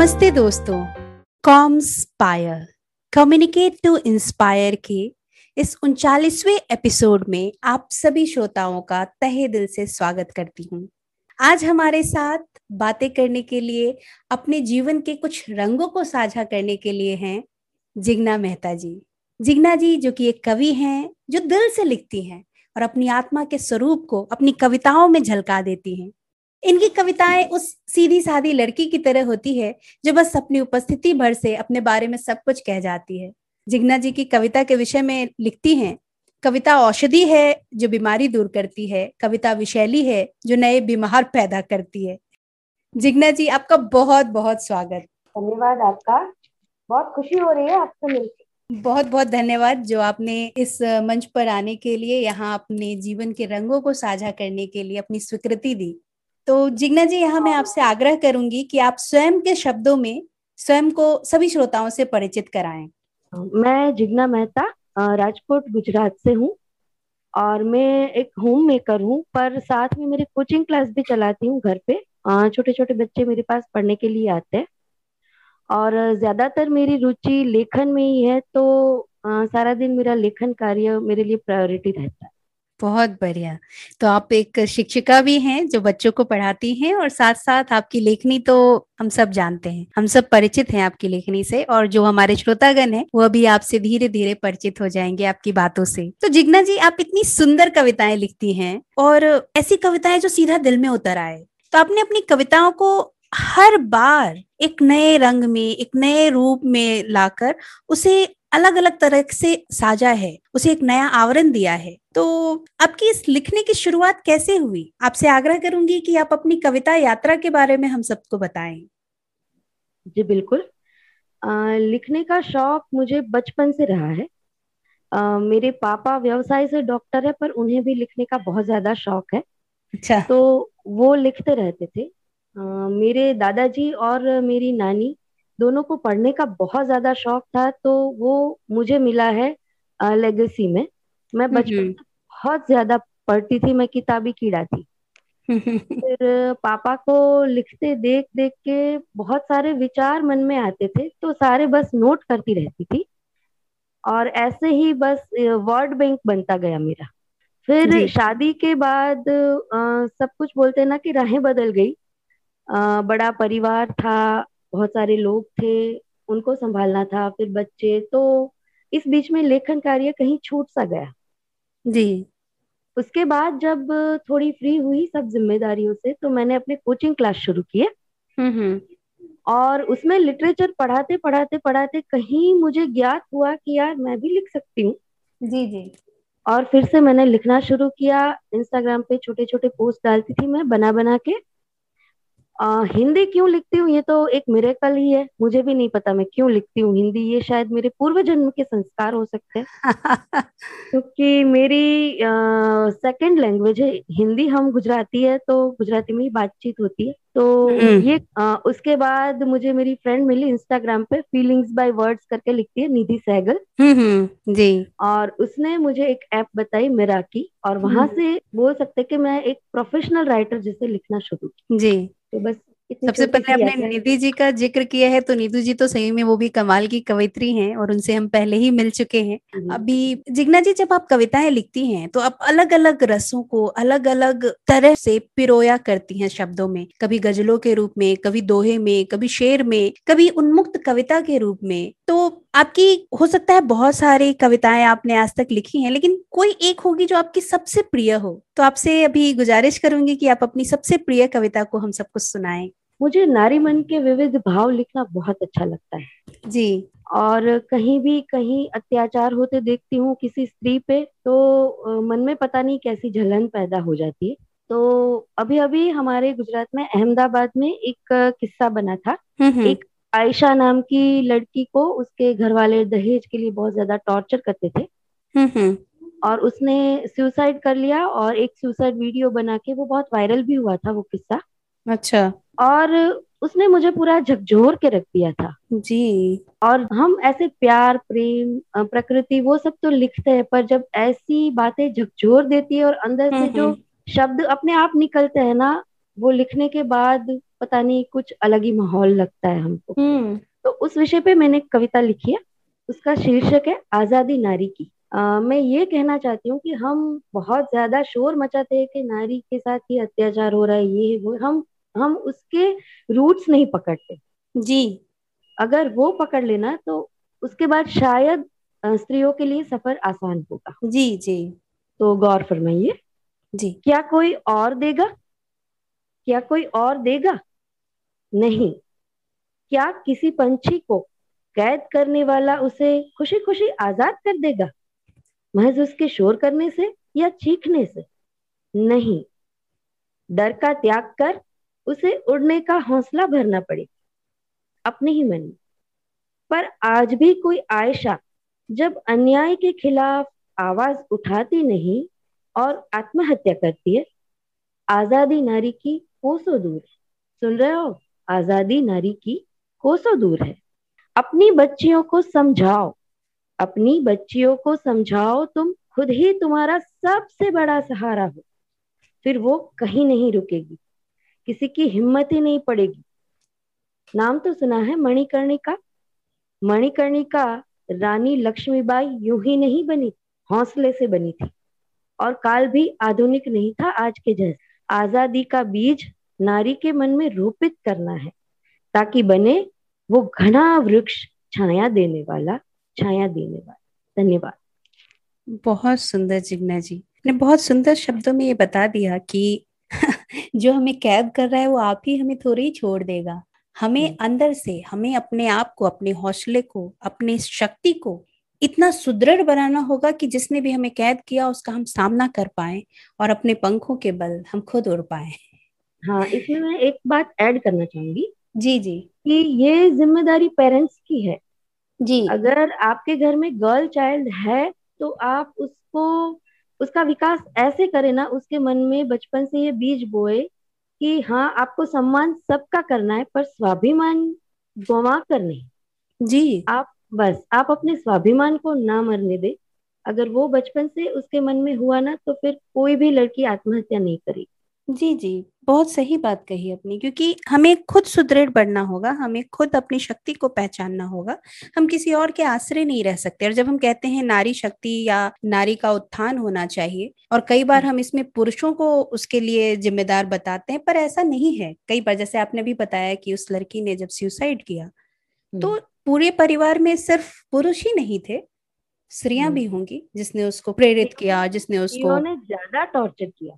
नमस्ते दोस्तों कॉम्सपायर communicate to inspire के इस उनचालीसवें एपिसोड में आप सभी श्रोताओं का तहे दिल से स्वागत करती हूँ। आज हमारे साथ बातें करने के लिए, अपने जीवन के कुछ रंगों को साझा करने के लिए हैं जिग्ना मेहता जी। जिग्ना जी जो कि एक कवि हैं, जो दिल से लिखती हैं और अपनी आत्मा के स्वरूप को, अपनी कविताओं में झलका देती हैं। इनकी कविताएँ उस सीधी साधी लड़की की तरह होती है जो बस अपनी उपस्थिति भर से अपने बारे में सब कुछ कह जाती है। जिग्ना जी की कविता के विषय में लिखती हैं कविता औषधि है जो बीमारी दूर करती है कविता विशैली है जो नए बीमार पैदा करती है। जिग्ना जी आपका बहुत बहुत स्वागत। धन्यवाद आपका। बहुत खुशी हो रही है आपसे मिलकर बहुत बहुत धन्यवाद जो आपने इस मंच पर आने के लिए यहाँ अपने जीवन के रंगों को साझा करने के लिए अपनी स्वीकृति दी। तो जिग्ना जी यहाँ मैं आपसे आग्रह करूँगी कि आप स्वयं के शब्दों में स्वयं को सभी श्रोताओं से परिचित कराएँ। मैं जिग्ना मेहता राजकोट गुजरात से हूँ और मैं एक होम मेकर हूँ पर साथ में मेरी कोचिंग क्लास भी चलाती हूँ घर पे। छोटे छोटे बच्चे मेरे पास पढ़ने के लिए आते हैं और ज़्यादातर मेरी रुचि लेखन में ही है तो सारा दिन मेरा लेखन कार्य मेरे लिए प्रायोरिटी रहता है। बहुत बढ़िया। तो आप एक शिक्षिका भी हैं जो बच्चों को पढ़ाती हैं और साथ साथ आपकी लेखनी तो हम सब जानते हैं। हम सब परिचित हैं आपकी लेखनी से और जो हमारे श्रोतागण हैं वह भी आपसे धीरे धीरे परिचित हो जाएँगे आपकी बातों से। तो जिग्ना जी, आप इतनी सुंदर कविताएँ लिखती हैं और ऐसी कविताएँ जो सीधा दिल में उतर आए। तो आपने अपनी कविताओं को हर बार एक नए रंग में, एक नए रूप में लाकर उसे अलग अलग तरह से साझा है उसे एक नया आवरण दिया है। तो आपकी इस लिखने की शुरुआत कैसे हुई? आपसे आग्रह करूँगी कि आप अपनी कविता यात्रा के बारे में हम सबको बताएँ। जी बिल्कुल। आ, लिखने का शौक मुझे बचपन से रहा है। आ, मेरे पापा व्यवसाय से डॉक्टर है पर उन्हें भी लिखने का बहुत ज़्यादा शौक है। अच्छा। तो वो लिखते रहते थे। आ, मेरे दादाजी और मेरी नानी दोनों को पढ़ने का बहुत ज़्यादा शौक था तो वो मुझे मिला है लेगेसी में। मैं बचपन। बहुत ज़्यादा पढ़ती थी मैं किताबी कीड़ा थी। फिर पापा को लिखते देख देख के बहुत सारे विचार मन में आते थे तो सारे बस नोट करती रहती थी। और ऐसे ही बस वर्ड बैंक बनता गया मेरा। फिर शादी के बाद आ, सब कुछ बोलते ना कि राहें बदल गई। आ, बड़ा परिवार था बहुत सारे लोग थे उनको संभालना था फिर बच्चे तो इस बीच में लेखन कार्य कहीं छूट सा गया। जी। उसके बाद जब थोड़ी फ्री हुई सब जिम्मेदारियों से तो मैंने अपने कोचिंग क्लास शुरू किए। हम्म, हम्म। और उसमें लिटरेचर पढ़ाते पढ़ाते पढ़ाते कहीं मुझे ज्ञात हुआ कि यार मैं भी लिख सकती हूँ। जी जी। और फिर से मैंने लिखना शुरू किया। इंस्टाग्राम पे छोटे छोटे पोस्ट डालती थी मैं बना बना के। आ, हिंदी क्यों लिखती हूँ? ये तो एक मिरेकल ही है। मुझे भी नहीं पता मैं क्यों लिखती हूँ हिंदी। ये शायद मेरे पूर्व जन्म के संस्कार हो सकते हैं। क्योंकि मेरी सेकंड लैंग्वेज है। हिंदी हम गुजराती है तो गुजराती में ही बातचीत होती है। तो हम्म। ये आ, उसके बाद मुझे मेरी फ्रेंड मिली इंस्टाग्राम पे फीलिंग्स बाय वर्ड्स करके लिखती है निधि सहगल। हम्म, हम्म, जी। और उसने मुझे एक ऐप बताई मेरा की और वहाँ से बोल सकते कि मैं एक प्रोफेशनल राइटर जैसे लिखना शुरू जी। तो बस सबसे पहले आपने निधि जी का ज़िक्र किया है तो निधि जी तो सही में वो भी कमाल की कवित्री हैं और उनसे हम पहले ही मिल चुके हैं। अभी जिग्ना जी जब आप कविताएँ लिखती हैं तो आप अलग अलग रसों को अलग अलग तरह से पिरोया करती हैं शब्दों में। कभी गजलों के रूप में कभी दोहे में कभी शेर में कभी उन्मुक्त कविता के रूप में। तो आपकी हो सकता है बहुत सारी कविताएँ आपने आज तक लिखी हैं लेकिन कोई एक होगी जो आपकी सबसे प्रिय हो। तो आपसे अभी गुजारिश करूँगी कि आप अपनी सबसे प्रिय कविता को हम सबको सुनाएँ। मुझे नारी मन के विविध भाव लिखना बहुत अच्छा लगता है। जी। और कहीं भी कहीं अत्याचार होते देखती हूँ किसी स्त्री पे तो मन में पता नहीं कैसी जलन पैदा हो जाती है। तो अभी अभी हमारे गुजरात में अहमदाबाद में एक किस्सा बना था। हम्म, हम्म। एक आयशा नाम की लड़की को उसके घर वाले दहेज के लिए बहुत ज़्यादा टॉर्चर करते थे। हम्म, और उसने सुसाइड कर लिया और एक सुसाइड वीडियो बना के वो बहुत वायरल भी हुआ था वो किस्सा। अच्छा। और उसने मुझे पूरा झकझोर के रख दिया था। जी। और हम ऐसे प्यार प्रेम प्रकृति वो सब तो लिखते हैं पर जब ऐसी बातें झकझोर देती है और अंदर से जो शब्द अपने आप निकलते हैं ना वो लिखने के बाद पता नहीं कुछ अलग ही माहौल लगता है हमको। हम्म। तो उस विषय पे मैंने कविता लिखी है उसका शीर्षक है आज़ादी नारी की। आ, मैं ये कहना चाहती हूँ कि हम बहुत ज़्यादा शोर मचाते हैं कि नारी के साथ ही अत्याचार हो रहा है ये वो हम हम उसके रूट्स नहीं पकड़ते। जी। अगर वो पकड़ लेना तो उसके बाद शायद स्त्रियों के लिए सफ़र आसान होगा। जी जी। तो गौर फरमाइए। जी। क्या कोई और देगा? क्या कोई और देगा? नहीं। क्या किसी पंछी को कैद करने वाला उसे खुशी खुशी आज़ाद कर देगा? महज उसके शोर करने से या चीखने से? नहीं। डर का त्याग कर उसे उड़ने का हौसला भरना पड़ेगा अपने ही मन में। पर आज भी कोई आयशा जब अन्याय के खिलाफ आवाज़ उठाती नहीं और आत्महत्या करती है आज़ादी नारी की कोसों दूर सुन रहे हो? आज़ादी नारी की कोसों दूर है। अपनी बच्चियों को समझाओ। अपनी बच्चियों को समझाओ, तुम खुद ही तुम्हारा सबसे बड़ा सहारा हो। फिर वो कहीं नहीं रुकेगी। किसी की हिम्मत ही नहीं पड़ेगी। नाम तो सुना है मणिकर्णिका। मणिकर्णिका रानी लक्ष्मीबाई यूँ ही नहीं बनी, हौसले से बनी थी। और काल भी आधुनिक नहीं था आज के जैसे। आज़ादी का बीज नारी के मन में रोपित करना है ताकि बने वो घना वृक्ष छाया देने वाला छाया देने वाला। धन्यवाद। बहुत सुंदर जिग्ना जी। ने बहुत सुंदर शब्दों में ये बता दिया कि जो हमें कैद कर रहा है वो आप ही हमें थोड़ी ही छोड़ देगा। हमें हम्म। अंदर से हमें अपने आप को अपने हौसले को अपने शक्ति को इतना सुदृढ़ बनाना होगा कि जिसने भी हमें कैद किया उसका हम सामना कर पाए और अपने पंखों के बल हम खुद उड़ पाए। हाँ इसमें मैं एक बात ऐड करना चाहूँगी जी जी। कि ये ज़िम्मेदारी पेरेंट्स की है। जी। अगर आपके घर में गर्ल चाइल्ड है तो आप उसको उसका विकास ऐसे करें ना उसके मन में बचपन से ये बीज बोए कि हाँ आपको सम्मान सबका करना है पर स्वाभिमान गवा कर नहीं। जी। आप बस आप अपने स्वाभिमान को ना मरने दे। अगर वो बचपन से उसके मन में हुआ ना तो फिर कोई भी लड़की आत्महत्या नहीं करेगी। जी जी बहुत सही बात कही अपनी क्योंकि हमें खुद सुदृढ़ बढ़ना होगा हमें खुद अपनी शक्ति को पहचानना होगा हम किसी और के आश्रय नहीं रह सकते और जब हम कहते हैं नारी शक्ति या नारी का उत्थान होना चाहिए और कई बार हम इसमें पुरुषों को उसके लिए जिम्मेदार बताते हैं पर ऐसा नहीं है कई बार जैसे आपने भी बताया कि उस लड़की ने जब सुसाइड किया तो। पूरे परिवार में सिर्फ़ पुरुष ही नहीं थे स्त्रियाँ। भी होंगी जिसने उसको प्रेरित किया जिसने उसको ज़्यादा टॉर्चर किया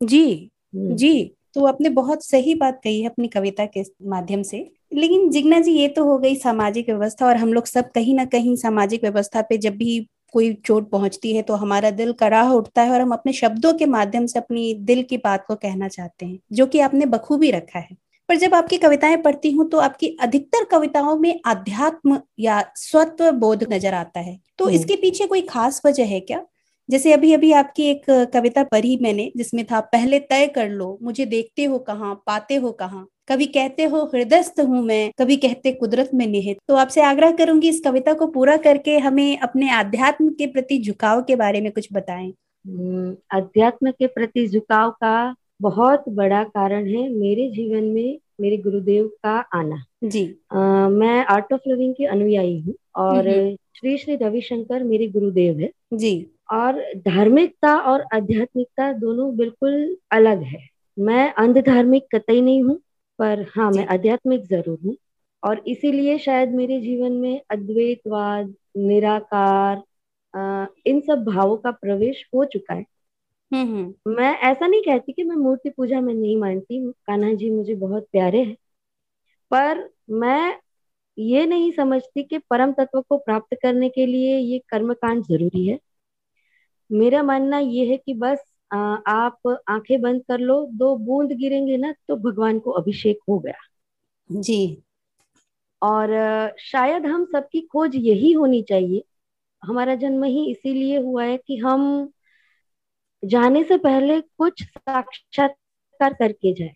जी। जी तो आपने बहुत सही बात कही है अपनी कविता के माध्यम से। लेकिन जिग्ना जी ये तो हो गई सामाजिक व्यवस्था और हम लोग सब कहीं ना कहीं सामाजिक व्यवस्था पे जब भी कोई चोट पहुँचती है तो हमारा दिल कराह उठता है और हम अपने शब्दों के माध्यम से अपनी दिल की बात को कहना चाहते हैं जो कि आपने बखूबी रखा है। पर जब आपकी कविताएँ पढ़ती हूँ तो आपकी अधिकतर कविताओं में अध्यात्म या स्वत्व बोध नज़र आता है। तो हम्म। इसके पीछे कोई खास वजह है क्या? जैसे अभी अभी आपकी एक कविता पढ़ी मैंने जिसमें था पहले तय कर लो मुझे देखते हो कहाँ पाते हो कहाँ। कभी कहते हो हृदयस्थ हूँ मैं कभी कहते कुदरत में निहित। तो आपसे आग्रह करूँगी इस कविता को पूरा करके हमें अपने अध्यात्म के प्रति झुकाव के बारे में कुछ बताएँ। हम्म, अध्यात्म के प्रति झुकाव का बहुत बड़ा कारण है मेरे जीवन में मेरे गुरुदेव का आना। जी। आ, मैं आर्ट ऑफ़ लिविंग की अनुयायी हूँ और श्री श्री रविशंकर मेरे गुरुदेव है। जी। और धार्मिकता और आध्यात्मिकता दोनों बिल्कुल अलग है। मैं अंध धार्मिक कतई नहीं हूँ पर हाँ मैं आध्यात्मिक ज़रूर हूँ। और इसीलिए शायद मेरे जीवन में अद्वैतवाद निराकार आ, इन सब भावों का प्रवेश हो चुका है। हम्म, हम्म। मैं ऐसा नहीं कहती कि मैं मूर्ति पूजा में नहीं मानती कान्हा जी मुझे बहुत प्यारे हैं। पर मैं ये नहीं समझती कि परम तत्व को प्राप्त करने के लिए ये कर्मकांड ज़रूरी है। मेरा मानना ये है कि बस आ, आप आँखें बंद कर लो दो बूंद गिरेंगे ना तो भगवान को अभिषेक हो गया। जी। और शायद हम सबकी खोज यही होनी चाहिए। हमारा जन्म ही इसीलिए हुआ है कि हम जाने से पहले कुछ साक्षात्कार करके जाए।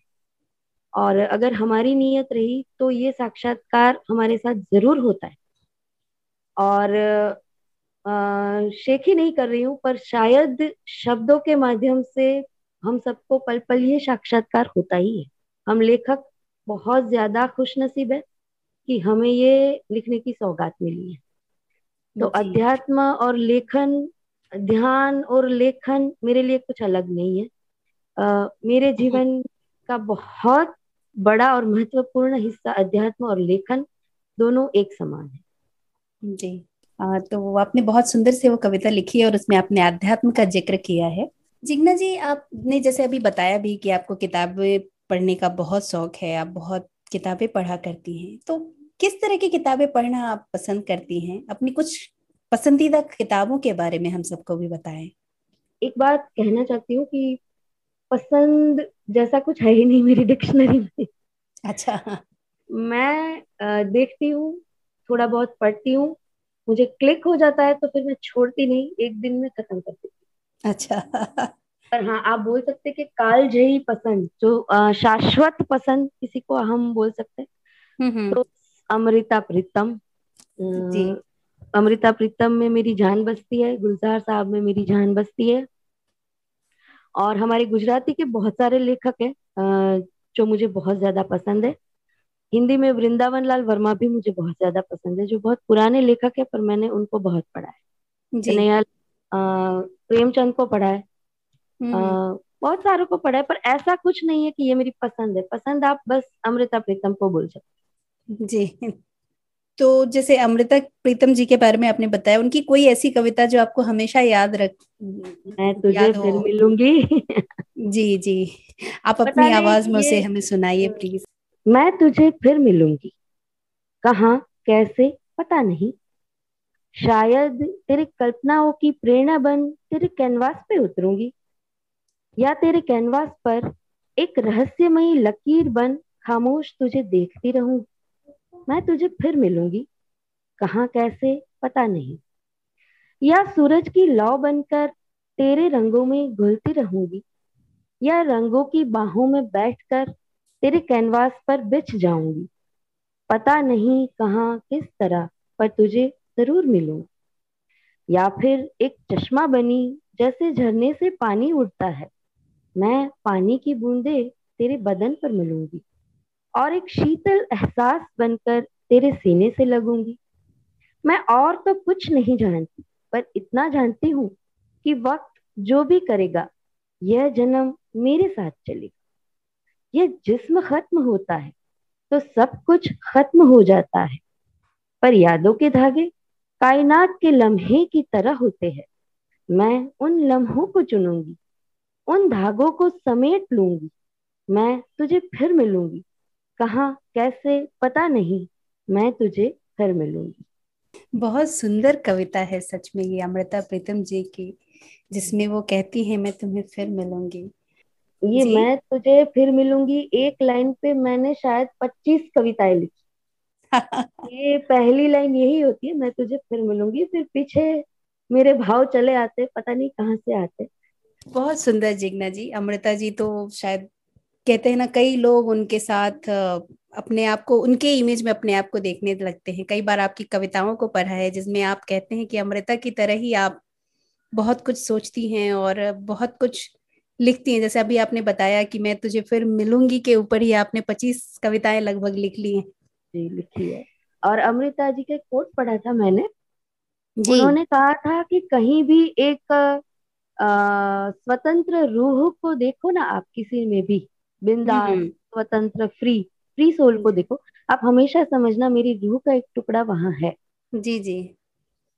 और अगर हमारी नीयत रही तो ये साक्षात्कार हमारे साथ ज़रूर होता है। और शेख ही नहीं कर रही हूँ पर शायद शब्दों के माध्यम से हम सबको पल पल ये साक्षात्कार होता ही है। हम लेखक बहुत ज़्यादा खुश नसीब है कि हमें ये लिखने की सौगात मिली है। तो अध्यात्म और लेखन ध्यान और लेखन मेरे लिए कुछ अलग नहीं है। आ, मेरे जीवन का बहुत बड़ा और महत्वपूर्ण हिस्सा अध्यात्म और लेखन दोनों एक समान है। जी। तो आपने बहुत सुंदर से वो कविता लिखी है और उसमें आपने अध्यात्म का ज़िक्र किया है। जिग्ना जी आपने जैसे अभी बताया भी कि आपको किताबें पढ़ने का बहुत शौक है आप बहुत किताबें पढ़ा करती हैं तो किस तरह की किताबें पढ़ना आप पसंद करती हैं? अपनी कुछ पसंदीदा किताबों के बारे में हम सबको भी बताएँ। एक बात कहना चाहती हूँ कि पसंद जैसा कुछ है ही नहीं मेरी डिक्शनरी में। अच्छा। मैं देखती हूँ थोड़ा बहुत पढ़ती हूँ मुझे क्लिक हो जाता है तो फिर मैं छोड़ती नहीं एक दिन में खत्म कर देती अच्छा। पर हाँ आप बोल सकते कि काल जयी पसंद जो शाश्वत पसंद किसी को हम बोल सकते हम्म, हम्म। तो अमृता प्रीतम जी। अमृता प्रीतम में मेरी जान बसती है गुलजार साहब में मेरी जान बसती है। और हमारे गुजराती के बहुत सारे लेखक हैं जो मुझे बहुत ज़्यादा पसंद है। हिंदी में वृंदावन लाल वर्मा भी मुझे बहुत ज़्यादा पसंद है जो बहुत पुराने लेखक है पर मैंने उनको बहुत पढ़ा है। कन्हैया प्रेमचंद को पढ़ा है। हम्म। बहुत सारों को पढ़ा है पर ऐसा कुछ नहीं है कि ये मेरी पसंद है। पसंद आप बस अमृता प्रीतम को बोल सकते जी। तो जैसे अमृता प्रीतम जी के बारे में आपने बताया उनकी कोई ऐसी कविता जो आपको हमेशा याद रख मैं तुझे फिर मिलूँगी। जी जी। आप अपनी आवाज़ में उसे हमें सुनाइए प्लीज़ मैं तुझे फिर मिलूँगी। कहा, कैसे, पता नहीं। शायद तेरी कल्पनाओं की प्रेरणा बन तेरे कैनवास पे उतरूँगी। या तेरे कैनवास पर एक रहस्यमयी लकीर बन खामोश तुझे देखती रहूँ। मैं तुझे फिर मिलूँगी। कहा, कैसे, पता नहीं। या सूरज की लौ बनकर तेरे रंगों में घुलती रहूँगी। या रंगों की बाहों में बैठकर तेरे कैनवास पर बिछ जाऊँगी। पता नहीं कहा, किस तरह, पर तुझे ज़रूर मिलूं। या फिर एक चश्मा बनी, जैसे झरने से पानी उड़ता है। मैं पानी की बूंदे तेरे बदन पर मिलूँगी, और एक शीतल एहसास बनकर तेरे सीने से लगूँगी। मैं और तो कुछ नहीं जानती, पर इतना जानती हूँ कि वक्त जो भी करेगा, यह जन्म मेरे साथ चलेगा। यह जिस्म खत्म होता है तो सब कुछ खत्म हो जाता है। पर यादों के धागे कायनात के लम्हे की तरह होते हैं। मैं उन लम्हों को चुनूँगी, उन धागों को समेट लूँगी, मैं तुझे फिर मिलूँगी। कहा, कैसे, पता नहीं, मैं तुझे फिर मिलूँगी। बहुत सुंदर कविता है सच में ये अमृता प्रीतम जी की, जिसमें वो कहती है, मैं तुम्हें फिर मिलूँगी। ये जी? मैं तुझे फिर मिलूँगी। एक लाइन पे मैंने शायद पच्चीस कविताएँ लिखी। ये पहली लाइन यही होती है मैं तुझे फिर मिलूँगी। फिर पीछे मेरे भाव चले आते पता नहीं कहाँ से आते। बहुत सुंदर जिग्ना जी। अमृता जी तो शायद कहते हैं ना कई लोग उनके साथ अपने आप को उनके इमेज में अपने आप को देखने लगते हैं। कई बार आपकी कविताओं को पढ़ा है जिसमें आप कहते हैं कि अमृता की तरह ही आप बहुत कुछ सोचती हैं और बहुत कुछ लिखती हैं। जैसे अभी आपने बताया कि मैं तुझे फिर मिलूँगी के ऊपर ही आपने पच्चीस कविताएँ लगभग लिख ली हैं। जी लिखी है। और अमृता जी का कोट पढ़ा था मैंने। उन्होंने कहा था कि कहीं भी एक आ, स्वतंत्र रूह को देखो ना आप किसी में भी। बिंदास हम्म। स्वतंत्र फ्री फ्री सोल को देखो। आप हमेशा समझना मेरी रूह का एक टुकड़ा वहाँ है। जी जी।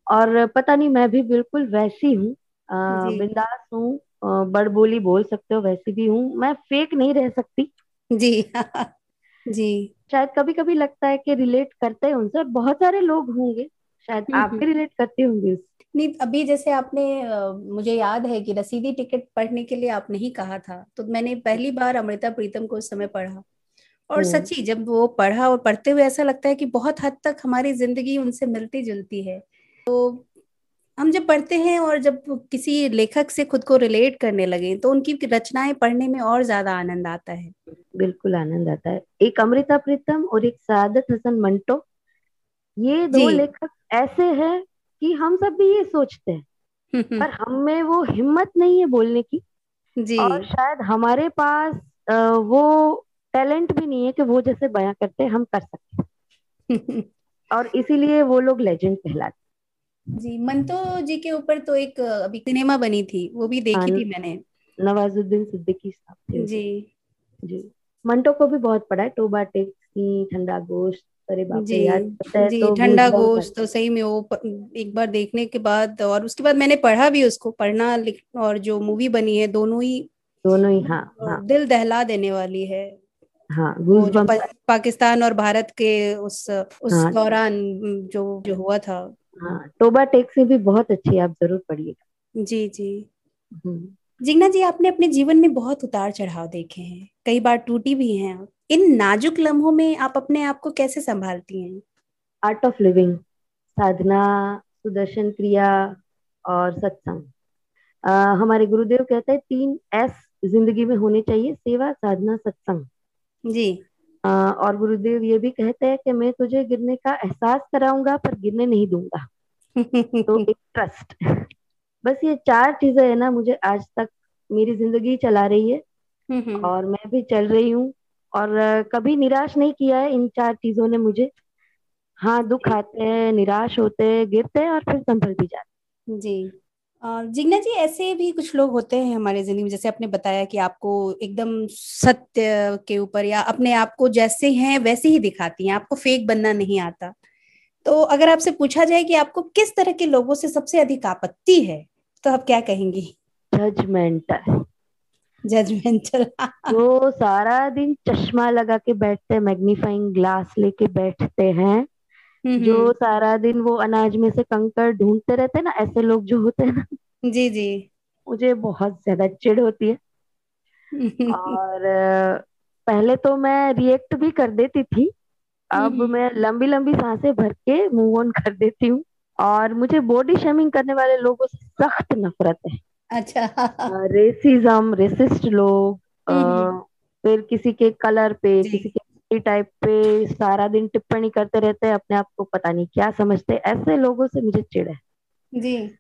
और पता नहीं मैं भी बिल्कुल वैसी हूँ। बिंदास हूँ बड़बोली बोल सकते हो वैसी भी हूँ। मैं फेक नहीं रह सकती। जी जी। शायद कभी कभी लगता है कि रिलेट करते हैं उनसे बहुत सारे लोग होंगे। शायद हम्म, आप भी रिलेट करते होंगे नहीं अभी जैसे आपने मुझे याद है कि रसीदी टिकट पढ़ने के लिए आपने ही कहा था तो मैंने पहली बार अमृता प्रीतम को उस समय पढ़ा। और हम्म। सच्ची जब वो पढ़ा और पढ़ते हुए ऐसा लगता है कि बहुत हद तक हमारी ज़िंदगी उनसे मिलती जुलती है तो हम जब पढ़ते हैं और जब किसी लेखक से खुद को रिलेट करने लगे तो उनकी रचनाएँ पढ़ने में और ज़्यादा आनंद आता है। बिल्कुल आनंद आता है। एक अमृता प्रीतम और एक सादत हसन मंटो ये दो लेखक ऐसे हैं कि हम सब भी ये सोचते हैं पर हम में वो हिम्मत नहीं है बोलने की। जी। और शायद हमारे पास वो टैलेंट भी नहीं है कि वो जैसे बयां करते हम कर सकते और इसीलिए वो लोग लेजेंड कहलाते जी मंतो जी के ऊपर तो एक अभी सिनेमा बनी थी वो भी देखी हाँ, थी मैंने। नवाजुद्दीन सिद्दीकी साहब जी। जी। मंटो को भी बहुत पढ़ा है टोबा टेक्सी ठंडा गोश्त अरे बाप जी जी तो ठंडा गोश्त तो सही में वो एक बार देखने के बाद और उसके बाद मैंने पढ़ा भी उसको पढ़ना और जो मूवी बनी है दोनों ही दोनों ही हाँ, हाँ। दिल दहला देने वाली है। हाँ पा, पाकिस्तान और भारत के उस उस हाँ, दौरान जो जो हुआ था। हाँ टोबा टैक्सी भी बहुत अच्छी है आप ज़रूर पढ़िएगा। जी जी। हम्म। जिग्ना जी आपने अपने जीवन में बहुत उतार चढ़ाव देखे हैं कई बार टूटी भी हैं। इन नाजुक लम्हों में आप अपने आप को कैसे संभालती हैं? आर्ट ऑफ़ लिविंग साधना सुदर्शन क्रिया और सत्संग। हमारे गुरुदेव कहते हैं तीन एस ज़िंदगी में होने चाहिए सेवा साधना सत्संग। जी। और गुरुदेव ये भी कहते हैं कि मैं तुझे गिरने का एहसास कराऊँगा पर गिरने नहीं दूँगा। तो एक ट्रस्ट बस ये चार चीज़ें है ना मुझे आज तक मेरी ज़िंदगी चला रही है। और मैं भी चल रही हूँ। और कभी निराश नहीं किया है इन चार चीज़ों ने मुझे। हाँ दुख आते हैं निराश होते हैं गिरते हैं और फिर संभल भी जाते जी। जिग्ना जी ऐसे भी कुछ लोग होते हैं हमारे ज़िंदगी में जैसे आपने बताया कि आपको एकदम सत्य के ऊपर या अपने आप को जैसे हैं वैसे ही दिखाती हैं आपको फेक बनना नहीं आता। तो अगर आपसे पूछा जाए कि आपको किस तरह के लोगों से सबसे अधिक आपत्ति है तो आप क्या कहेंगी? जजमेंटल जजमेंटल वो सारा दिन चश्मा लगा के बैठते हैं मैग्नीफाइंग ग्लास लेके बैठते हैं। जो हम्म। सारा दिन वो अनाज में से कंकर ढूंढते रहते हैं ना ऐसे लोग जो होते हैं ना। जी जी। मुझे बहुत ज़्यादा चिढ़ होती है। और पहले तो मैं रिएक्ट भी कर देती थी। अब हम्म, मैं लंबी लंबी साँसें भर के मूव ऑन कर देती हूँ। और मुझे बॉडी शेमिंग करने वाले लोगों से सख्त नफरत है। अच्छा। रेसिज्म रेसिस्ट लोग फिर किसी के कलर पे किसी के टाइप पे सारा दिन टिप्पणी करते रहते हैं अपने आप को पता नहीं क्या समझते ऐसे लोगों से मुझे चिड़ है। जी।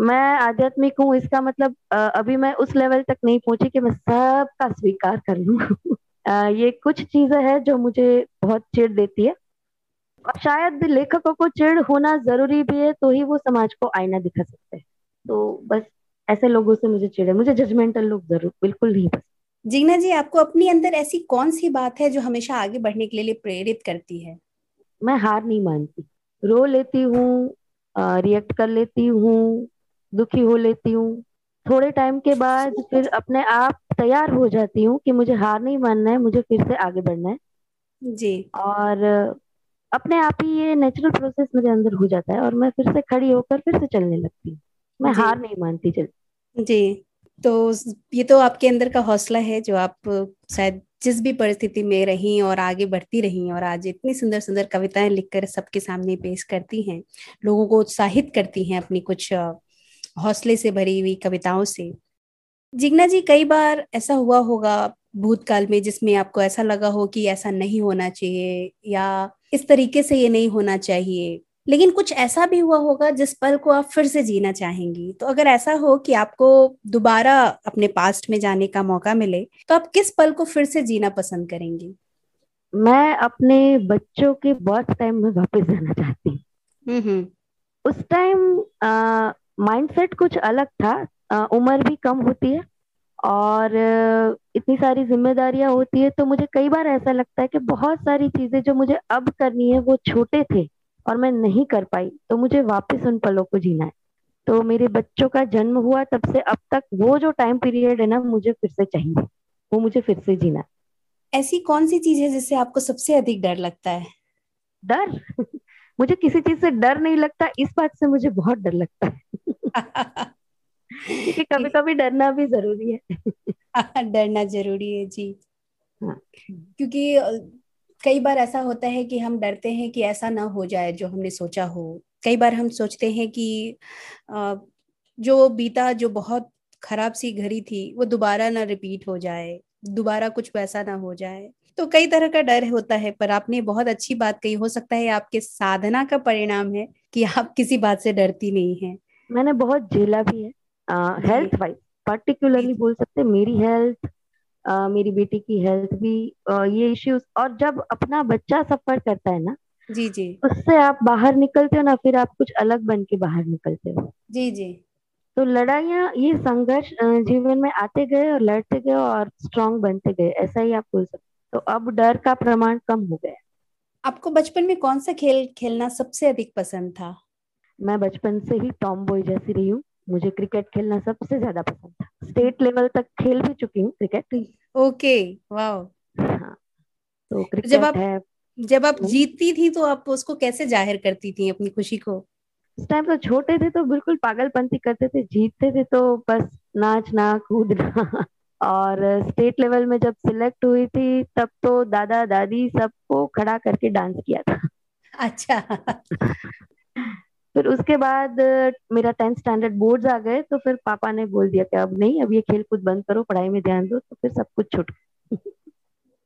मैं आध्यात्मिक हूँ इसका मतलब अभी मैं उस लेवल तक नहीं पहुँची कि मैं सबका स्वीकार कर लू। ये कुछ चीज़ें हैं जो मुझे बहुत चिड़ देती है। और शायद लेखकों को चिड़ होना ज़रूरी भी है तो ही वो समाज को आईना दिखा सकते हैं। तो बस ऐसे लोगों से मुझे चिड़े मुझे जजमेंटल लोग ज़रूर बिल्कुल नहीं पसंद जिग्ना जी आपको अपनी अंदर ऐसी कौन सी बात है जो हमेशा आगे बढ़ने के लिए प्रेरित करती है? मैं हार नहीं मानती। रो लेती हूँ रिएक्ट कर लेती हूँ दुखी हो लेती हूँ। थोड़े टाइम के बाद फिर अपने आप तैयार हो जाती हूँ कि मुझे हार नहीं मानना है मुझे फिर से आगे बढ़ना है। जी। और अपने आप ही ये नेचुरल प्रोसेस मेरे अंदर हो जाता है और मैं फिर से खड़ी होकर फिर से चलने लगती हूँ। मैं हार नहीं मानती चल। जी। तो ये तो आपके अंदर का हौसला है जो आप शायद जिस भी परिस्थिति में रही और आगे बढ़ती रही और आज इतनी सुंदर सुंदर कविताएँ लिखकर सबके सामने पेश करती हैं, लोगों को उत्साहित करती हैं अपनी कुछ हौसले से भरी हुई कविताओं से। जिग्ना जी, कई बार ऐसा हुआ होगा भूतकाल में जिसमें आपको ऐसा लगा हो कि ऐसा नहीं होना चाहिए या इस तरीके से ये नहीं होना चाहिए। लेकिन कुछ ऐसा भी हुआ होगा जिस पल को आप फिर से जीना चाहेंगी। तो अगर ऐसा हो कि आपको दोबारा अपने पास्ट में जाने का मौका मिले तो आप किस पल को फिर से जीना पसंद करेंगी? मैं अपने बच्चों के बर्थ टाइम में वापस जाना चाहती हूँ। हम्म, हम्म। उस टाइम माइंडसेट कुछ अलग था। आ, उम्र भी कम होती है और इतनी सारी जिम्मेदारियाँ होती है तो मुझे कई बार ऐसा लगता है कि बहुत सारी चीज़ें जो मुझे अब करनी है वो छोटे थे। और मैं नहीं कर पाई तो मुझे वापस उन पलों को जीना है। तो मेरे बच्चों का जन्म हुआ तब से अब तक वो जो टाइम पीरियड है ना मुझे फिर से चाहिए। वो मुझे फिर से जीना है। ऐसी कौन सी चीज़ है जिससे आपको सबसे अधिक डर लगता है? डर? मुझे किसी चीज़ से डर नहीं लगता इस बात से मुझे बहुत डर लगता है। क्योंकि कभी कभी डरना भी ज़रूरी है। डरना ज़रूरी है जी। हाँ। क्योंकि कई बार ऐसा होता है कि हम डरते हैं कि ऐसा ना हो जाए जो हमने सोचा हो। कई बार हम सोचते हैं कि जो बीता जो बहुत खराब सी घड़ी थी वो दोबारा ना रिपीट हो जाए दोबारा कुछ वैसा ना हो जाए। तो कई तरह का डर होता है पर आपने बहुत अच्छी बात कही। हो सकता है आपके साधना का परिणाम है कि आप किसी बात से डरती नहीं है। मैंने बहुत झेला भी है हेल्थ वाइज पर्टिकुलरली बोल सकते मेरी हेल्थ मेरी बेटी की हेल्थ भी ये इश्यूज़ और जब अपना बच्चा सफ़र करता है ना जी जी। उससे आप बाहर निकलते हो ना फिर आप कुछ अलग बन के बाहर निकलते हो। जी जी। तो लड़ाइयाँ ये संघर्ष जीवन में आते गए और लड़ते गए और स्ट्रांग बनते गए ऐसा ही आप बोल सकते तो अब डर का प्रमाण कम हो गया। आपको बचपन में कौन सा खेल खेलना सबसे अधिक पसंद था? मैं बचपन से ही टॉम बॉय जैसी रही हूँ। मुझे क्रिकेट खेलना सबसे ज़्यादा पसंद था। स्टेट लेवल तक खेल भी चुकी हूँ क्रिकेट। ओके वाह हाँ तो क्रिकेट जब आप है। जब आप हम्म। जीतती थी तो आप उसको कैसे ज़ाहिर करती थी अपनी खुशी को? उस टाइम तो छोटे थे तो बिल्कुल पागलपंती करते थे। जीतते थे तो बस नाचना कूदना। और स्टेट लेवल में जब सिलेक्ट हुई थी तब तो दादा दादी सबको खड़ा करके डांस किया था। अच्छा। फिर उसके बाद मेरा टेंथ स्टैंडर्ड बोर्ड्स आ गए तो फिर पापा ने बोल दिया कि अब नहीं अब ये खेल कूद बंद करो पढ़ाई में ध्यान दो तो फिर सब कुछ छूट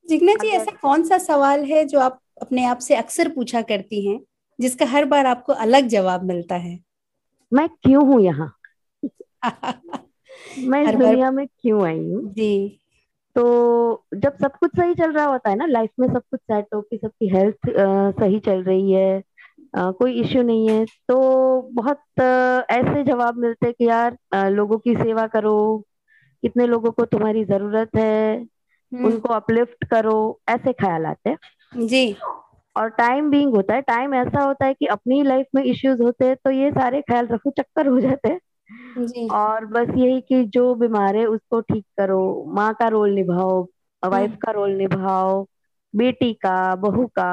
जिग्ना जी ऐसा कौन सा सवाल है जो आप अपने आप से अक्सर पूछा करती हैं जिसका हर बार आपको अलग जवाब मिलता है? मैं क्यों हूँ यहाँ? मैं इस दुनिया में क्यों आई हूँ? जी। तो जब सब कुछ सही चल रहा होता है ना लाइफ में सब कुछ सेट हो कि सबकी हेल्थ सही चल रही है अ, कोई इश्यू नहीं है। तो बहुत अ, ऐसे जवाब मिलते कि यार अ, लोगों की सेवा करो कितने लोगों को तुम्हारी ज़रूरत है हम्म, उनको अपलिफ्ट करो ऐसे ख्याल आते हैं। जी। और टाइम बीइंग होता है टाइम ऐसा होता है कि अपनी लाइफ में इश्यूज़ होते हैं तो ये सारे ख्याल रखो चक्कर हो जाते हैं। जी। और बस यही कि जो बीमार है उसको ठीक करो माँ का रोल निभाओ वाइफ हम्म। का रोल निभाओ बेटी का बहू का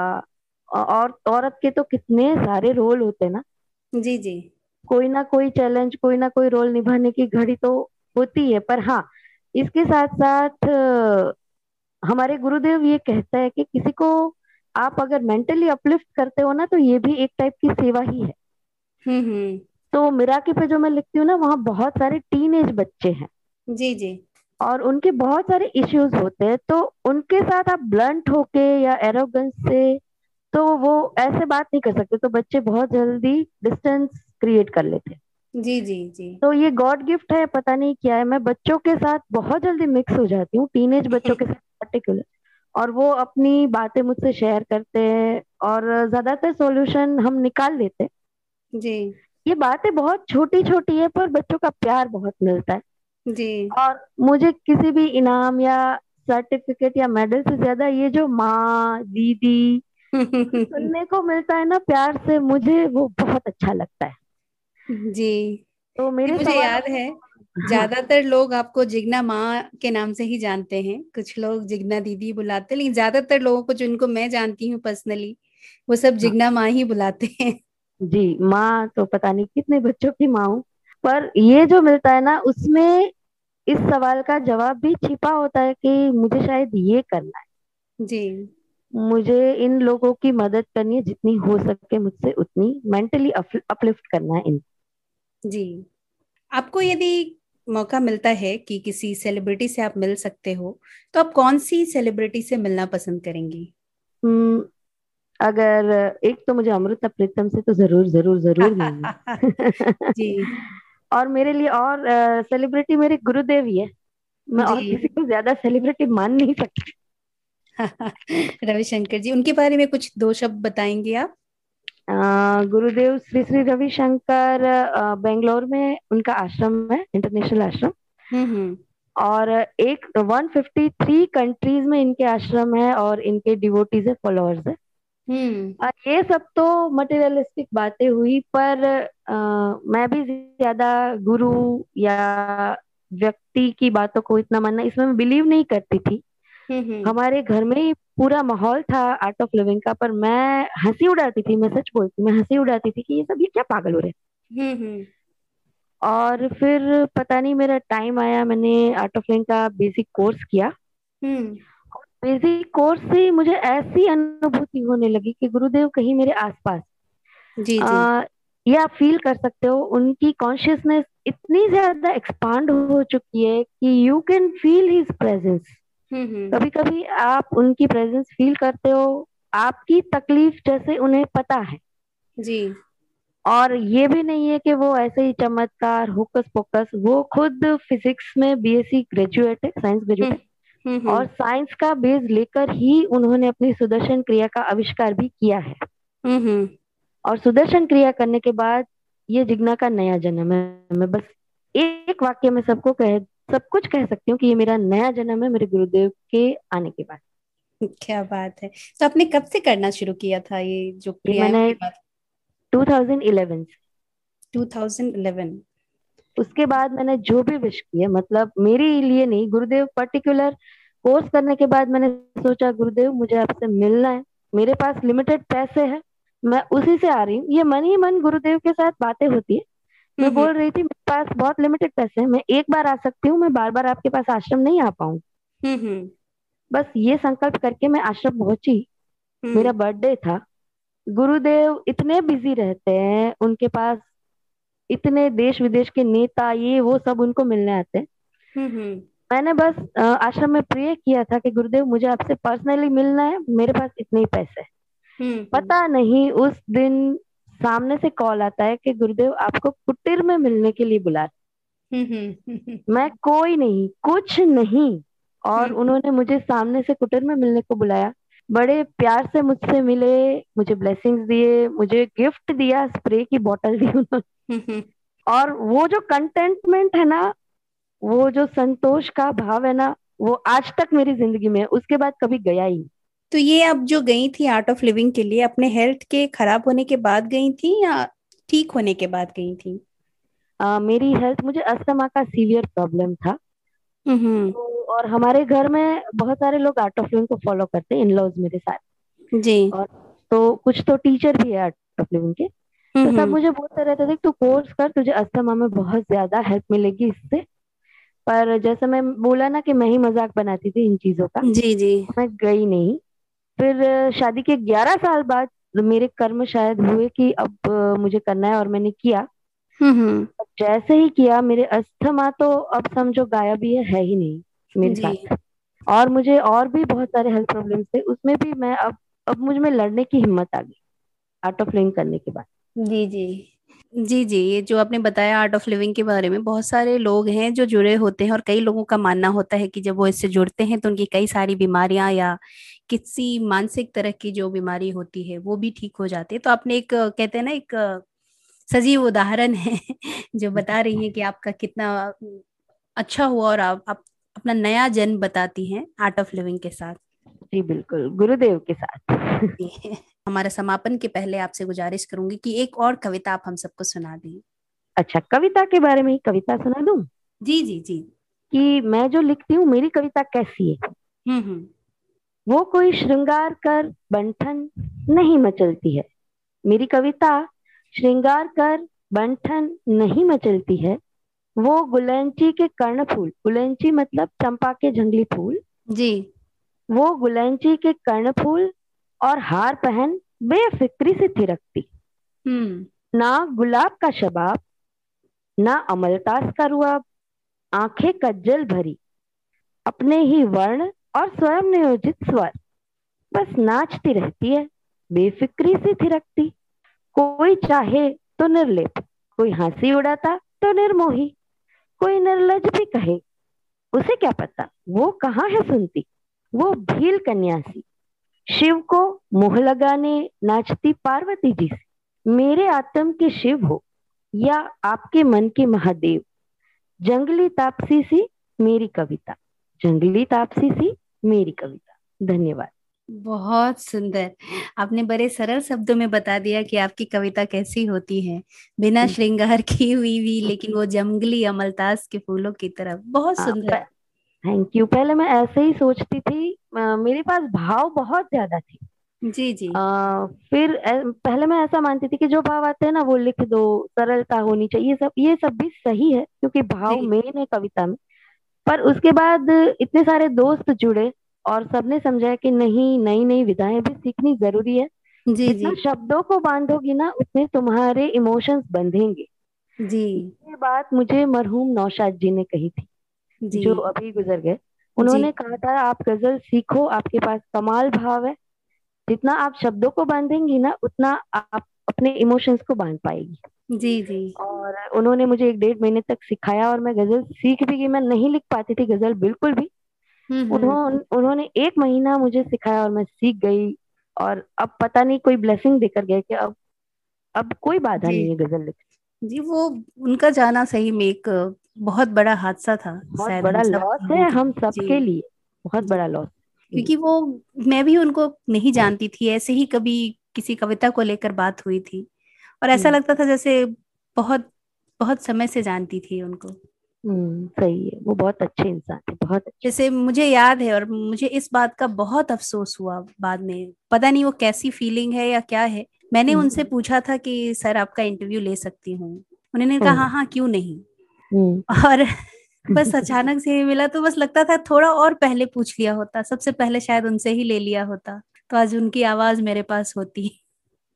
और औरत के तो कितने सारे रोल होते हैं ना। जी जी। कोई ना कोई चैलेंज कोई ना कोई रोल निभाने की घड़ी तो होती है पर हाँ इसके साथ साथ हमारे गुरुदेव ये कहता है कि किसी को आप अगर मेंटली अपलिफ्ट करते हो ना तो ये भी एक टाइप की सेवा ही है। हम्म हम्म। तो मिराकी पे जो मैं लिखती हूँ ना वहाँ बहुत सारे टीनेज बच्चे हैं। जी जी। और उनके बहुत सारे इश्यूज़ होते हैं तो उनके साथ आप ब्लंट होके या एरोगेंस से तो वो ऐसे बात नहीं कर सकते तो बच्चे बहुत जल्दी डिस्टेंस क्रिएट कर लेते हैं। जी जी जी। तो ये गॉड गिफ्ट है पता नहीं क्या है। मैं बच्चों के साथ बहुत जल्दी मिक्स हो जाती हूँ टीनेज बच्चों के साथ पर्टिकुलर और वो अपनी बातें मुझसे शेयर करते हैं और ज़्यादातर सॉल्यूशन हम निकाल लेते हैं। जी। ये बातें बहुत छोटी छोटी है पर बच्चों का प्यार बहुत मिलता है। जी। और मुझे किसी भी इनाम या सर्टिफिकेट या मेडल से ज़्यादा ये जो माँ दीदी सुनने को मिलता है ना प्यार से मुझे वो बहुत अच्छा लगता है। जी। तो मेरे मुझे याद है हाँ, ज़्यादातर लोग आपको जिग्ना माँ के नाम से ही जानते हैं। कुछ लोग जिग्ना दीदी बुलाते हैं लेकिन ज़्यादातर लोगों को जिनको मैं जानती हूँ पर्सनली वो सब जिग्ना माँ ही बुलाते हैं। जी माँ तो पता नहीं कितने बच्चों की माँ हूँ पर ये जो मिलता है ना उसमें इस सवाल का जवाब भी छिपा होता है कि मुझे शायद ये करना है। जी। मुझे इन लोगों की मदद करनी है जितनी हो सके मुझसे उतनी मेंटली अपलिफ्ट करना है इन। जी। आपको यदि मौका मिलता है कि किसी सेलिब्रिटी से आप मिल सकते हो तो आप कौन सी सेलिब्रिटी से मिलना पसंद करेंगी? हम्म, अगर एक तो मुझे अमृता प्रीतम से तो ज़रूर ज़रूर ज़रूर मिलना। जी। और मेरे लिए और सेलिब्रिटी मेरे गुरुदेव ही है। मैं और किसी को ज़्यादा सेलिब्रिटी मान नहीं सकती। रविशंकर जी उनके बारे में कुछ दो शब्द बताएँगे आप? गुरुदेव श्री श्री रविशंकर बेंगलोर में उनका आश्रम है इंटरनेशनल आश्रम। हम्म हम्म। और एक 153 कंट्रीज़ में इनके आश्रम है और इनके डिवोटीज है फॉलोअर्स है। हम्म। ये सब तो मटेरियलिस्टिक बातें हुई पर अ, मैं भी ज़्यादा गुरु या व्यक्ति की बातों को इतना मानना इसमें मैं बिलीव नहीं करती थी। हमारे घर में ही पूरा माहौल था आर्ट ऑफ़ लिविंग का पर मैं हँसी उड़ाती थी मैं सच बोलती मैं हँसी उड़ाती थी कि ये सब ये क्या पागल हो रहे हैं? हम्म हम्म। और फिर पता नहीं मेरा टाइम आया मैंने आर्ट ऑफ़ लिविंग का बेसिक कोर्स किया। हम्म। बेसिक कोर्स से मुझे ऐसी अनुभूति होने लगी कि गुरुदेव कहीं मेरे आसपास जी जी। आ, ये आप फील कर सकते हो उनकी कॉन्शियसनेस इतनी ज़्यादा एक्सपांड हो चुकी है कि you can feel his presence hmm hmm कभी कभी आप उनकी प्रेजेंस फील करते हो आपकी तकलीफ़ जैसे उन्हें पता है। जी। और ये भी नहीं है कि वो ऐसे ही चमत्कार होकस पोकस वो खुद फिजिक्स में बीएससी ग्रेजुएट है साइंस ग्रेजुएट हम्म, और साइंस का बेस लेकर ही उन्होंने अपनी सुदर्शन क्रिया का आविष्कार भी किया है। हम्म, हम्म। और सुदर्शन क्रिया करने के बाद ये जिग्ना का नया जन्म है। मैं बस एक वाक्य में सबको कह सब कुछ कह सकती हूँ कि ये मेरा नया जन्म है मेरे गुरुदेव के आने के बाद। क्या बात है। तो आपने कब से करना शुरू किया था ये जो ये क्रियाएँ मैंने के बाद? 2011 से। 2011 उसके बाद मैंने जो भी विश किया मतलब मेरे लिए नहीं गुरुदेव पर्टिकुलर कोर्स करने के बाद मैंने सोचा गुरुदेव मुझे आपसे मिलना है। मेरे पास लिमिटेड पैसे हैं मैं उसी से आ रही हूँ। ये मन ही मन गुरुदेव के साथ बातें होती है। मैं बोल रही थी मेरे पास बहुत लिमिटेड पैसे हैं मैं एक बार आ सकती हूँ मैं बार बार आपके पास आश्रम नहीं आ पाऊँ। बस ये संकल्प करके मैं आश्रम पहुँची। हम्म, मेरा बर्थडे था। गुरुदेव इतने बिज़ी रहते हैं उनके पास इतने देश विदेश के नेता ये वो सब उनको मिलने आते हैं। मैंने बस आश्रम में प्रे किया था कि गुरुदेव मुझे आपसे पर्सनली मिलना है मेरे पास इतने ही पैसे पता नहीं उस दिन सामने से कॉल आता है कि गुरुदेव आपको कुटीर में मिलने के लिए बुला रहे। मैं कोई नहीं कुछ नहीं और हम्म, उन्होंने मुझे सामने से कुटीर में मिलने को बुलाया बड़े प्यार से मुझसे मिले मुझे ब्लेसिंग्स दिए मुझे गिफ्ट दिया स्प्रे की बोतल दी उन्होंने। और वो जो कंटेंटमेंट है ना वो जो संतोष का भाव है ना वो आज तक मेरी ज़िंदगी में है उसके बाद कभी गया ही नहीं। तो ये अब जो गई थी आर्ट ऑफ़ लिविंग के लिए अपने हेल्थ के खराब होने के बाद गई थी या ठीक होने के बाद गई थी? अ, मेरी हेल्थ मुझे अस्थमा का सीवियर प्रॉब्लम था। हम्म। तो और हमारे घर में बहुत सारे लोग आर्ट ऑफ़ लिविंग को फॉलो करते हैं इन लॉज मेरे साथ। जी। और तो कुछ तो टीचर भी है आर्ट ऑफ़ लिविंग के। तो हम्म। सब मुझे बोलते रहते थे तू कोर्स कर तुझे अस्थमा में बहुत ज़्यादा हेल्प मिलेगी इससे। पर जैसे मैं बोला ना कि मैं ही मज़ाक बनाती थी इन चीज़ों का जी जी। मैं गई नहीं। फिर शादी के ग्यारह साल बाद मेरे कर्म शायद हुए कि अब मुझे करना है और मैंने किया। हम्म हम्म। जैसे ही किया मेरे अस्थमा तो अब समझो गायब ही है, है ही नहीं मेरे साथ। और मुझे और भी बहुत सारे हेल्थ प्रॉब्लम्स थे उसमें भी मैं अब अब मुझमें लड़ने की हिम्मत आ गई आर्ट ऑफ़ लिविंग करने के बाद। जी जी। जी जी ये जो आपने बताया आर्ट ऑफ़ लिविंग के बारे में बहुत सारे लोग हैं जो जुड़े होते हैं और कई लोगों का मानना होता है कि जब वो इससे जुड़ते हैं तो उनकी कई सारी बीमारियाँ या किसी मानसिक तरह की जो बीमारी होती है वो भी ठीक हो जाती है। तो आपने एक कहते हैं ना एक सजीव उदाहरण है जो बता रही है कि आपका कितना अच्छा हुआ और आप, आप अपना नया जन्म बताती हैं आर्ट ऑफ़ लिविंग के साथ। जी बिल्कुल गुरुदेव के साथ। हमारा समापन के पहले आपसे गुजारिश करूँगी कि एक और कविता आप हम सबको सुना दें। अच्छा कविता के बारे में ही कविता सुना दूँ? जी जी जी। कि मैं जो लिखती हूँ मेरी कविता कैसी है? हम्म हम्म। वो कोई श्रृंगार कर बंठन नहीं मचलती है। मेरी कविता श्रृंगार कर बंठन नहीं मचलती है। वो गुलैंची के कर्ण फूल गुलैंची मतलब चंपा के जंगली फूल। जी। वो गुलैंची के कर्णफूल और हार पहन बेफिक्री से थिरकती। हम्म। ना गुलाब का शबाब ना अमलतास का रुआब आँखें कज्जल भरी अपने ही वर्ण और स्वयं नियोजित स्वर। बस नाचती रहती है बेफिक्री से थिरकती। कोई चाहे तो निर्लेप कोई हँसी उड़ाता तो निर्मोही कोई निर्लज भी कहे उसे क्या पता वो कहाँ है सुनती वो भील कन्यासी। शिव को मुँह लगाने नाचती पार्वती जी से मेरे आत्म के शिव हो या आपके मन के महादेव? जंगली तापसी सी मेरी कविता जंगली तापसी सी मेरी कविता। धन्यवाद। बहुत सुंदर। आपने बड़े सरल शब्दों में बता दिया कि आपकी कविता कैसी होती है। बिना श्रृंगार की हुई भी लेकिन वो जंगली अमलतास के फूलों की तरह। बहुत हाँ, सुंदर। थैंक यू पहले मैं ऐसे ही सोचती थी मेरे पास भाव बहुत ज़्यादा थे। जी जी। आ, फिर पहले मैं ऐसा मानती थी कि जो भाव आते हैं ना वो लिख दो सरलता होनी चाहिए ये सब ये सब भी सही है क्योंकि भाव मेन है कविता में। पर उसके बाद इतने सारे दोस्त जुड़े और सबने समझाया कि नहीं नई नई विधाएँ भी सीखनी ज़रूरी है। जी जी। शब्दों को बांधोगी ना उतने तुम्हारे इमोशंस बंधेंगे। जी। ये बात मुझे मरहूम नौशाद जी ने कही थी। जी। अभी गुजर गए। उन्होंने कहा था आप गज़ल सीखो आपके पास कमाल भाव है। जितना आप शब्दों को बांधेंगी ना उतना आप अपने इमोशंस को बाँध पाएगी। जी जी। और उन्होंने मुझे एक डेढ़ महीने तक सिखाया और मैं गज़ल सीख भी गई। मैं नहीं लिख पाती थी गज़ल बिल्कुल भी। हम्म, उन्होंने उन्होंने एक महीना मुझे सिखाया और मैं सीख गई। और अब पता नहीं कोई ब्लेसिंग देकर गए कि अब अब कोई बाधा नहीं है गज़ल लिख जी वो उनका जाना सही में एक बहुत बड़ा हादसा था बहुत बड़ा लॉस है हम सबके लिए बहुत बड़ा लॉस क्योंकि वो मैं भी उनको नहीं जानती थी ऐसे ही कभी किसी कविता को लेकर बात हुई थी। और ऐसा हम्म। लगता था जैसे बहुत बहुत समय से जानती थी उनको। हम्म सही है वो बहुत अच्छे इंसान थे बहुत अच्छे। जैसे मुझे याद है और मुझे इस बात का बहुत अफसोस हुआ बाद में पता नहीं वो कैसी फीलिंग है या क्या है। मैंने हम्म। उनसे पूछा था कि सर आपका इंटरव्यू ले सकती हूँ। उन्होंने कहा हाँ हाँ क्यों नहीं? और बस अचानक से मिला तो बस लगता था थोड़ा और पहले पूछ लिया होता सबसे पहले शायद उनसे ही ले लिया होता तो आज उनकी आवाज़ मेरे पास होती।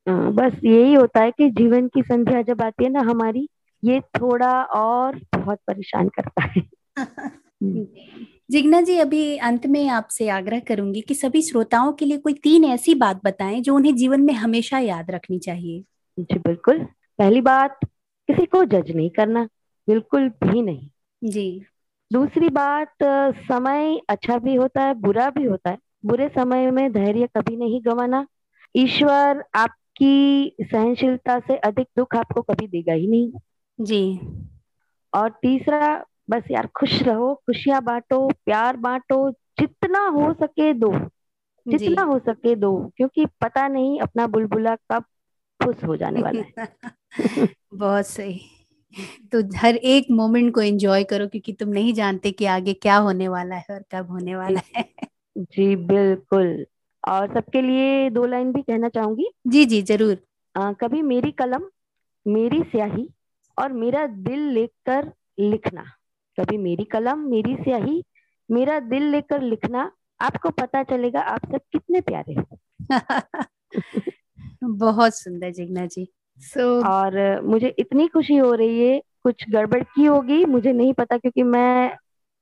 हाँ, बस यही होता है कि जीवन की संध्या जब आती है ना हमारी ये थोड़ा और बहुत परेशान करता है। हम्म। जिग्ना जी अभी अंत में आपसे आग्रह करूँगी कि सभी श्रोताओं के लिए कोई तीन ऐसी बात बताएँ जो उन्हें जीवन में हमेशा याद रखनी चाहिए। जी बिल्कुल। पहली बात किसी को जज नहीं करना। बिल्कुल भी नहीं। जी। दूसरी बात समय अच्छा भी होता है बुरा भी होता है। बुरे समय में धैर्य कभी नहीं गंवाना। ईश्वर आपकी सहनशीलता से अधिक दुख आपको कभी देगा ही नहीं। जी। और तीसरा बस यार खुश रहो खुशियाँ बांटो प्यार बांटो जितना हो सके दो। जितना हो सके दो क्योंकि पता नहीं अपना बुलबुला कब खुश हो जाने वाला है। बहुत सही। तो हर एक मोमेंट को एंजॉय करो क्योंकि तुम नहीं जानते कि आगे क्या होने वाला है और कब होने वाला है। जी बिल्कुल। और सबके लिए दो लाइन भी कहना चाहूँगी। जी जी ज़रूर। आ, कभी मेरी कलम मेरी स्याही और मेरा दिल लेकर लिखना। कभी मेरी कलम मेरी स्याही मेरा दिल लेकर लिखना आपको पता चलेगा आप सब कितने प्यारे हो। बहुत सुंदर जिग्ना जी। So, और मुझे इतनी खुशी हो रही है कुछ गड़बड़ की होगी मुझे नहीं पता क्योंकि मैं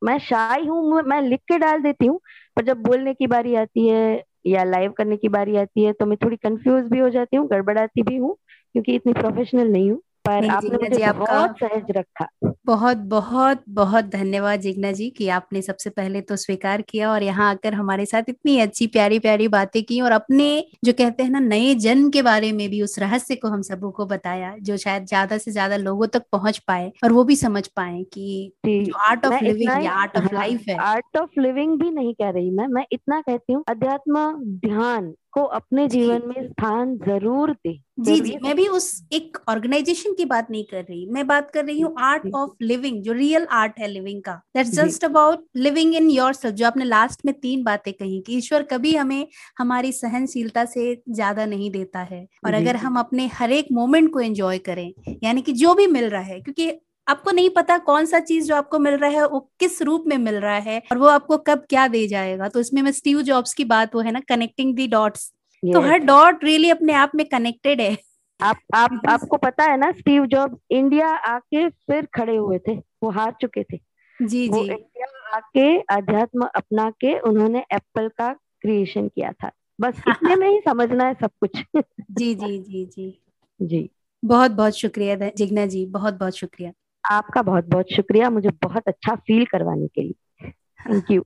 मैं शाही हूँ मैं लिख के डाल देती हूँ पर जब बोलने की बारी आती है या लाइव करने की बारी आती है तो मैं थोड़ी कंफ्यूज भी हो जाती हूँ गड़बड़ाती भी हूँ क्योंकि इतनी प्रोफेशनल नहीं हूँ। पर आपने मुझे बहुत सहज रखा। बहुत बहुत बहुत धन्यवाद जिग्ना जी कि आपने सबसे पहले तो स्वीकार किया और यहाँ आकर हमारे साथ इतनी अच्छी प्यारी प्यारी बातें की और अपने जो कहते हैं ना नए जन्म के बारे में भी उस रहस्य को हम सबों को बताया जो शायद ज़्यादा से ज़्यादा लोगों तक पहुँच पाए और वो भी समझ पाए कि जो art of living art of life है आर्ट ऑफ़ लिविंग भी नहीं कह रही मैं मैं इतना कहती हूँ अध्यात्म ध्यान को अपने जीवन में स्थान ज़रूर दे। जी जी। मैं भी उस एक ऑर्गेनाइजेशन की बात नहीं कर रही। मैं बात कर रही हूँ आर्ट ऑफ़ लिविंग जो रियल आर्ट है लिविंग का। That's just about living in yourself जो आपने लास्ट में तीन बातें कही कि ईश्वर कभी हमें हमारी सहनशीलता से ज़्यादा नहीं देता है। और अगर हम अपने हर एक मोमेंट को एंजॉय करें यानी कि जो भी मिल रहा है क्योंकि आपको नहीं पता कौन सा चीज़ जो आपको मिल रहा है वो किस रूप में मिल रहा है और वो आपको कब क्या दे जाएगा। तो इसमें मैं स्टीव जॉब्स की बात वो है ना कनेक्टिंग दी डॉट्स तो हर डॉट रियली अपने आप में कनेक्टेड है। आप आप आपको पता है ना स्टीव जॉब्स इंडिया आके फिर खड़े हुए थे वो हार चुके थे। जी जी। इंडिया आके अध्यात्म अपना के उन्होंने एप्पल का क्रिएशन किया था। बस इतने में ही समझना है सब कुछ। जी जी जी जी। जी। बहुत बहुत शुक्रिया जिग्ना जी बहुत बहुत शुक्रिया। आपका बहुत बहुत शुक्रिया मुझे बहुत अच्छा फील करवाने के लिए। Thank you